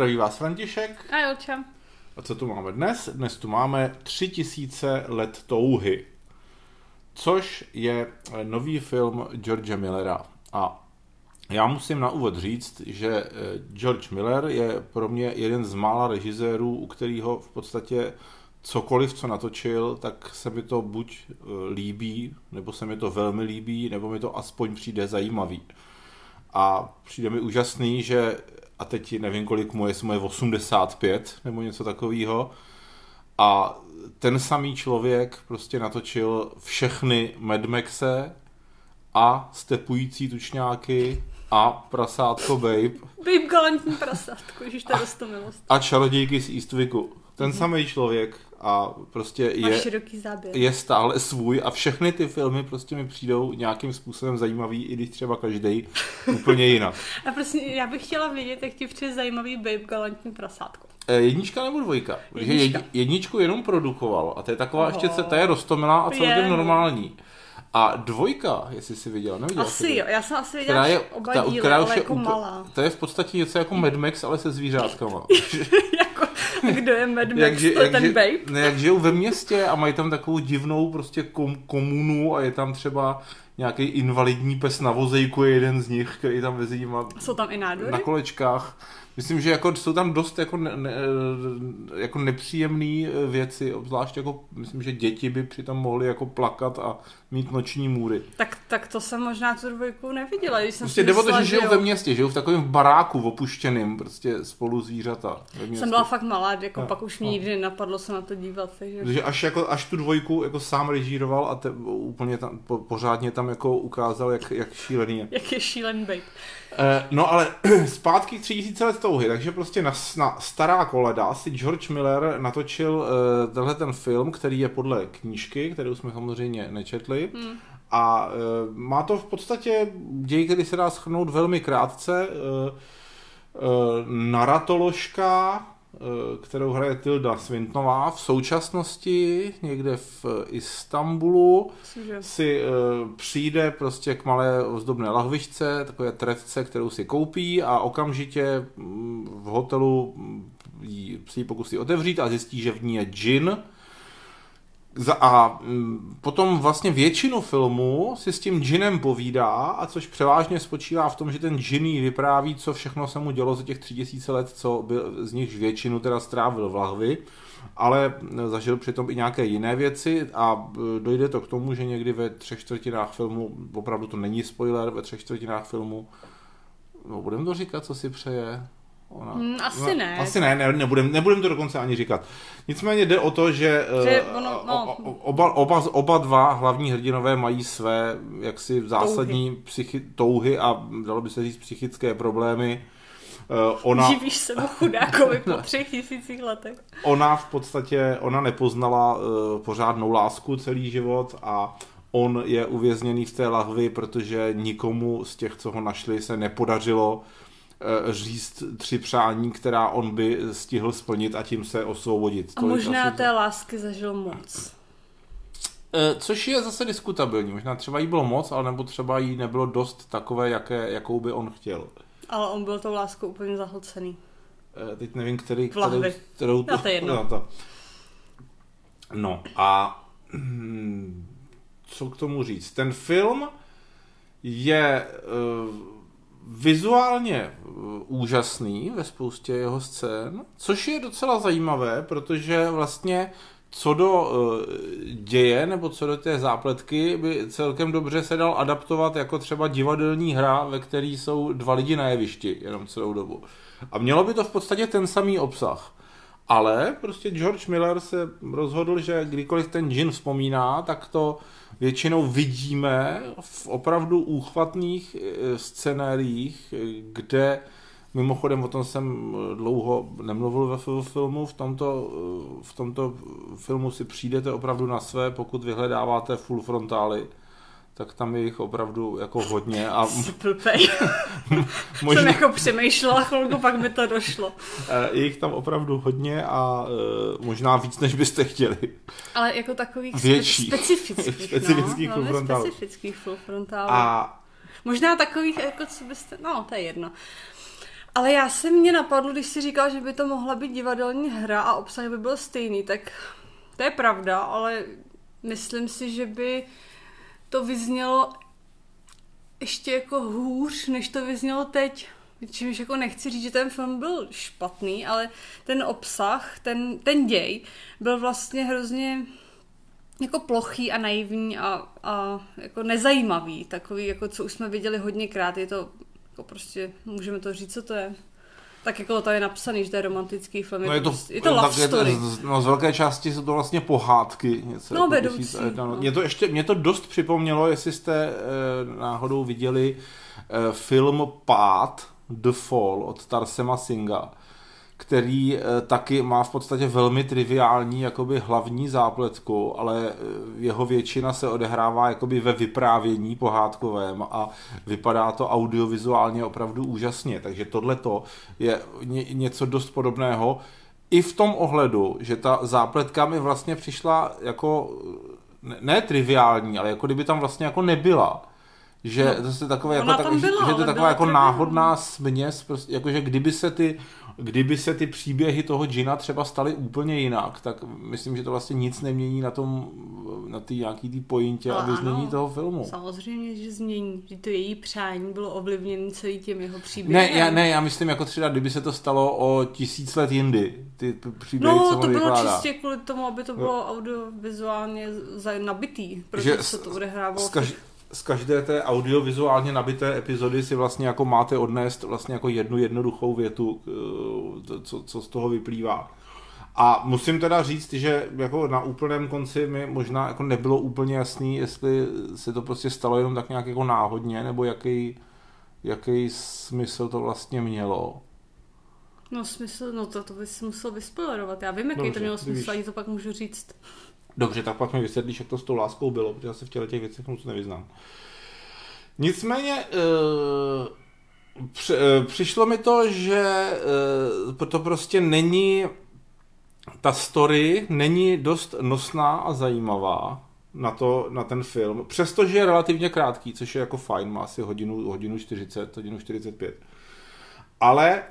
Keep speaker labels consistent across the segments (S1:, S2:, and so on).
S1: zdraví vás František.
S2: A Jolča.
S1: A co tu máme dnes? Dnes tu máme 3000 let touhy, což je nový film George Millera. A já musím na úvod říct, že eh, George Miller je pro mě jeden z mála režisérů, u kterého v podstatě cokoliv, co natočil, tak se mi to buď eh, líbí, nebo se mi to velmi líbí, nebo mi to aspoň přijde zajímavý. A přijde mi úžasný, že, a teď nevím, kolik mu je, jestli mu je 85, nebo něco takového, a ten samý člověk prostě natočil všechny Mad Maxe a stepující tučňáky a prasátko Babe.
S2: Babe galantní prasátko, ježiš, to je.
S1: A čarodějky z Eastwicku. Ten mm-hmm. samý člověk a prostě je, je stále svůj a všechny ty filmy prostě mi přijdou nějakým způsobem zajímavý, i když třeba každý úplně jinak.
S2: a prostě já bych chtěla vědět, jak ti přijde zajímavý Babe galantní prasátko.
S1: E, jednička nebo dvojka? Jednička. jedničku jenom produkoval a to je taková oh. ještě, ta je rostomilá a celkem normální. A dvojka, jestli jsi viděla, neviděla
S2: Asi jsi jo, já jsem asi viděla je, oba ta, díly, ale jako malá.
S1: To je v podstatě něco jako Mad Max, ale se zvířátkama.
S2: jako, kdo je Mad Max, jak, to jak, ten babe?
S1: Ne, jak žijou ve městě a mají tam takovou divnou prostě kom, komunu a je tam třeba nějaký invalidní pes na vozejku, je jeden z nich, který tam vezí
S2: Jsou tam i nádory?
S1: Na kolečkách. Myslím, že jako jsou tam dost jako, ne, ne, jako nepříjemné věci, obzvlášť jako myslím, že děti by přitom mohly jako plakat a mít noční můry.
S2: Tak, tak to jsem možná tu dvojku neviděla. Když jsem
S1: prostě jde o to, že žijou ve městě, žijou v takovém baráku opuštěným, prostě spolu zvířata.
S2: Jsem byla fakt malá, jako no, pak už mě no. nikdy napadlo se na to dívat. Takže,
S1: takže až, jako, až tu dvojku jako sám režíroval a te, úplně tam, po, pořádně tam jako ukázal, jak, jak šílený je.
S2: Jak je šílený babe.
S1: Eh, no ale zpátky k 3000 let touhy, takže prostě na, na stará koleda si George Miller natočil uh, tenhle ten film, který je podle knížky, kterou jsme samozřejmě nečetli. Hmm. A uh, má to v podstatě děj, který se dá schrnout velmi krátce. Uh, uh, naratoložka, Eh, kterou hraje Tilda Swintonová, v současnosti někde v Istanbulu Cože? si uh, přijde prostě k malé ozdobné lahvičce, takové trefce, kterou si koupí a okamžitě mm, v hotelu mm, si ji pokusí otevřít a zjistí, že v ní je džin, a mm, potom vlastně většinu filmu si s tím džinem povídá, a což převážně spočívá v tom, že ten džin vypráví, co všechno se mu dělo za těch tři tisíce let, co by z nich většinu teda strávil v lahvi, ale zažil přitom i nějaké jiné věci a e, dojde to k tomu, že někdy ve třech čtvrtinách filmu, opravdu to není spoiler, ve třech čtvrtinách filmu, no budeme to říkat, co si přeje,
S2: Ona, mm, asi ona, ne.
S1: Asi ne, ne nebudem, nebudem to dokonce ani říkat. Nicméně jde o to, že, že uh, ono, no. oba, oba, oba dva hlavní hrdinové mají své jaksi zásadní touhy, psychi, touhy a dalo by se říct psychické problémy.
S2: Uh, ona, Živíš se mu chudákovi po třech tisících letech.
S1: Ona v podstatě, ona nepoznala uh, pořádnou lásku celý život a on je uvězněný v té lahvi, protože nikomu z těch, co ho našli, se nepodařilo Eh, říct tři přání, která on by stihl splnit a tím se osvobodit.
S2: A možná asi... té lásky zažil moc.
S1: Eh, což je zase diskutabilní. Možná třeba jí bylo moc, ale nebo třeba jí nebylo dost takové, jaké, jakou by on chtěl.
S2: Ale on byl tou láskou úplně zahlcený.
S1: Eh, teď nevím, který,
S2: kterou, kterou to, no, to je jedno. No, to.
S1: no a hm, co k tomu říct? Ten film je uh, vizuálně uh, úžasný ve spoustě jeho scén, což je docela zajímavé, protože vlastně co do uh, děje nebo co do té zápletky by celkem dobře se dal adaptovat jako třeba divadelní hra, ve které jsou dva lidi na jevišti jenom celou dobu. A mělo by to v podstatě ten samý obsah. Ale prostě George Miller se rozhodl, že kdykoliv ten džin vzpomíná, tak to většinou vidíme v opravdu úchvatných eh, scenériích, kde Mimochodem o tom jsem dlouho nemluvil ve filmu, v tomto, eh, v tomto filmu si přijdete opravdu na své, pokud vyhledáváte full frontály tak tam je jich opravdu jako hodně. A...
S2: možná... Jsem jako přemýšlela chvilku, pak mi to došlo.
S1: Je jich tam opravdu hodně a uh, možná víc, než byste chtěli.
S2: Ale jako takových Větší. specifických,
S1: specifických no, full frontálů.
S2: specifických full frontálů. A... Možná takových, jako co byste, no to je jedno. Ale já jsem mě napadlo, když si říkal, že by to mohla být divadelní hra a obsah by byl stejný, tak to je pravda, ale myslím si, že by to vyznělo ještě jako hůř, než to vyznělo teď. Čímž jako nechci říct, že ten film byl špatný, ale ten obsah, ten, ten děj byl vlastně hrozně jako plochý a naivní a, a jako nezajímavý. Takový, jako co už jsme viděli hodněkrát. Je to jako prostě, můžeme to říct, co to je. Tak jako to je napsaný, že to je romantický film.
S1: No
S2: je,
S1: to,
S2: je to love story.
S1: no z velké části jsou to vlastně pohádky. Něco
S2: no,
S1: jako
S2: vedoucí. Tisíc,
S1: no. Mě to ještě, mě to dost připomnělo, jestli jste e, náhodou viděli e, film Pád, The Fall od Tarsema Singa který eh, taky má v podstatě velmi triviální jakoby hlavní zápletku, ale eh, jeho většina se odehrává jakoby ve vyprávění pohádkovém a vypadá to audiovizuálně opravdu úžasně, takže tohle je něco dost podobného. I v tom ohledu, že ta zápletka mi vlastně přišla jako ne, ne triviální, ale jako kdyby tam vlastně jako nebyla že no, to je takové jako, tak, byla, že to je taková jako náhodná směs, prostě, jakože kdyby se ty kdyby se ty příběhy toho Gina třeba staly úplně jinak, tak myslím, že to vlastně nic nemění na tom, na ty nějaký tý pointě a vyznění toho filmu.
S2: Samozřejmě, že změní, že to její přání bylo ovlivněné celý těm jeho příběhem.
S1: Ne, já, ne, já myslím jako třeba, kdyby se to stalo o tisíc let jindy, ty příběhy,
S2: no,
S1: co
S2: to
S1: bylo
S2: vykládá. čistě kvůli tomu, aby to bylo no. audiovizuálně nabitý, protože se to odehrávalo. Z,
S1: kaž, z každé té audiovizuálně nabité epizody si vlastně jako máte odnést vlastně jako jednu jednoduchou větu, eh, co, co z toho vyplývá. A musím teda říct, že jako na úplném konci mi možná jako nebylo úplně jasný, jestli se to prostě stalo jenom tak nějak jako náhodně, nebo jaký, jaký smysl to vlastně mělo.
S2: No smysl, no to, to bys musel vyspoilerovat. Já vím, jaký Dobře, to mělo smysl, ani to pak můžu říct.
S1: Dobře, tak pak mi vysvětlíš, jak to s tou láskou bylo, protože já se v těle těch věcech moc nevyznám. Nicméně při, uh, přišlo mi to, že uh, to prostě není, ta story není dost nosná a zajímavá na, to, na ten film, přestože je relativně krátký, což je jako fajn, má asi hodinu, hodinu 40, hodinu 45. Ale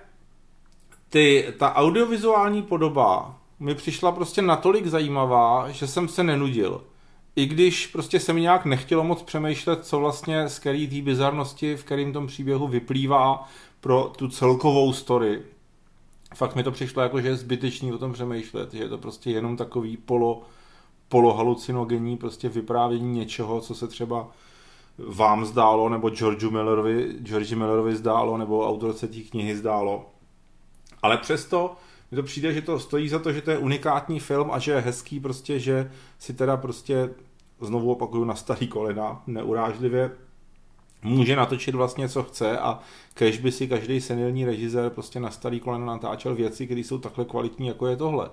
S1: ty, ta audiovizuální podoba mi přišla prostě natolik zajímavá, že jsem se nenudil. I když prostě se mi nějak nechtělo moc přemýšlet, co vlastně z který té bizarnosti, v kterým tom příběhu vyplývá pro tu celkovou story. Fakt mi to přišlo jako, že je zbytečný o tom přemýšlet, že je to prostě jenom takový polo, polohalucinogenní prostě vyprávění něčeho, co se třeba vám zdálo, nebo Georgeu Millerovi, George Millerovi zdálo, nebo autorce té knihy zdálo. Ale přesto mně to přijde, že to stojí za to, že to je unikátní film a že je hezký prostě, že si teda prostě znovu opakuju na starý kolena, neurážlivě může natočit vlastně, co chce a kež by si každý senilní režisér prostě na starý kolena natáčel věci, které jsou takhle kvalitní, jako je tohle.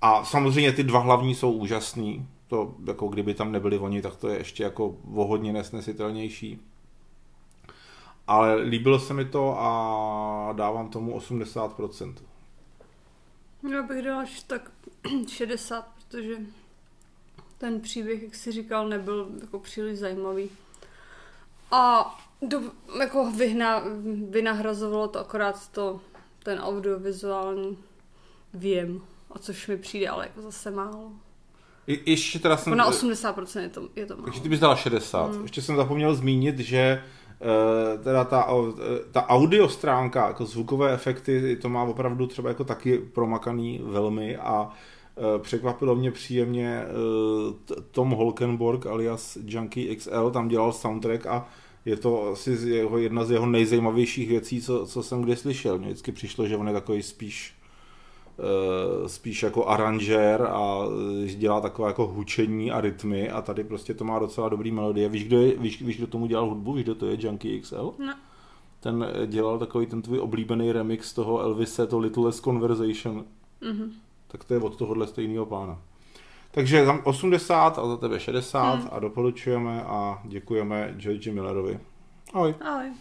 S1: A samozřejmě ty dva hlavní jsou úžasný. To, jako kdyby tam nebyli oni, tak to je ještě jako vohodně nesnesitelnější ale líbilo se mi to a dávám tomu 80%.
S2: Já bych dala až tak 60, protože ten příběh, jak jsi říkal, nebyl jako příliš zajímavý. A do, jako vyhna, vynahrazovalo to akorát to, ten audiovizuální věm, a což mi přijde ale jako zase málo.
S1: I, ještě teda jsem...
S2: Jako na 80% je to, je to málo.
S1: Takže ty bys dala 60. Hmm. Ještě jsem zapomněl zmínit, že teda ta, eh, ta audio stránka, jako zvukové efekty, to má opravdu třeba jako taky promakaný velmi a eh, překvapilo mě příjemně Tom Holkenborg alias Junkie XL, tam dělal soundtrack a je to asi jeho, jedna z jeho nejzajímavějších věcí, co, co jsem kdy slyšel. Mně vždycky přišlo, že on je takový spíš Eh, spíš jako aranžér a eh, dělá takové jako hučení a rytmy a tady prostě to má docela dobrý melodie. Víš, kdo, je, víš, víš, kdo tomu dělal hudbu? Víš, kdo to je? Junkie XL?
S2: No.
S1: Ten eh, dělal takový ten tvůj oblíbený remix toho Elvise, to Little Less Conversation. Mm-hmm. Tak to je od tohohle stejného pána. Takže za 80 a za tebe 60 hmm. a doporučujeme a děkujeme George Millerovi. Ahoj.
S2: Ahoj.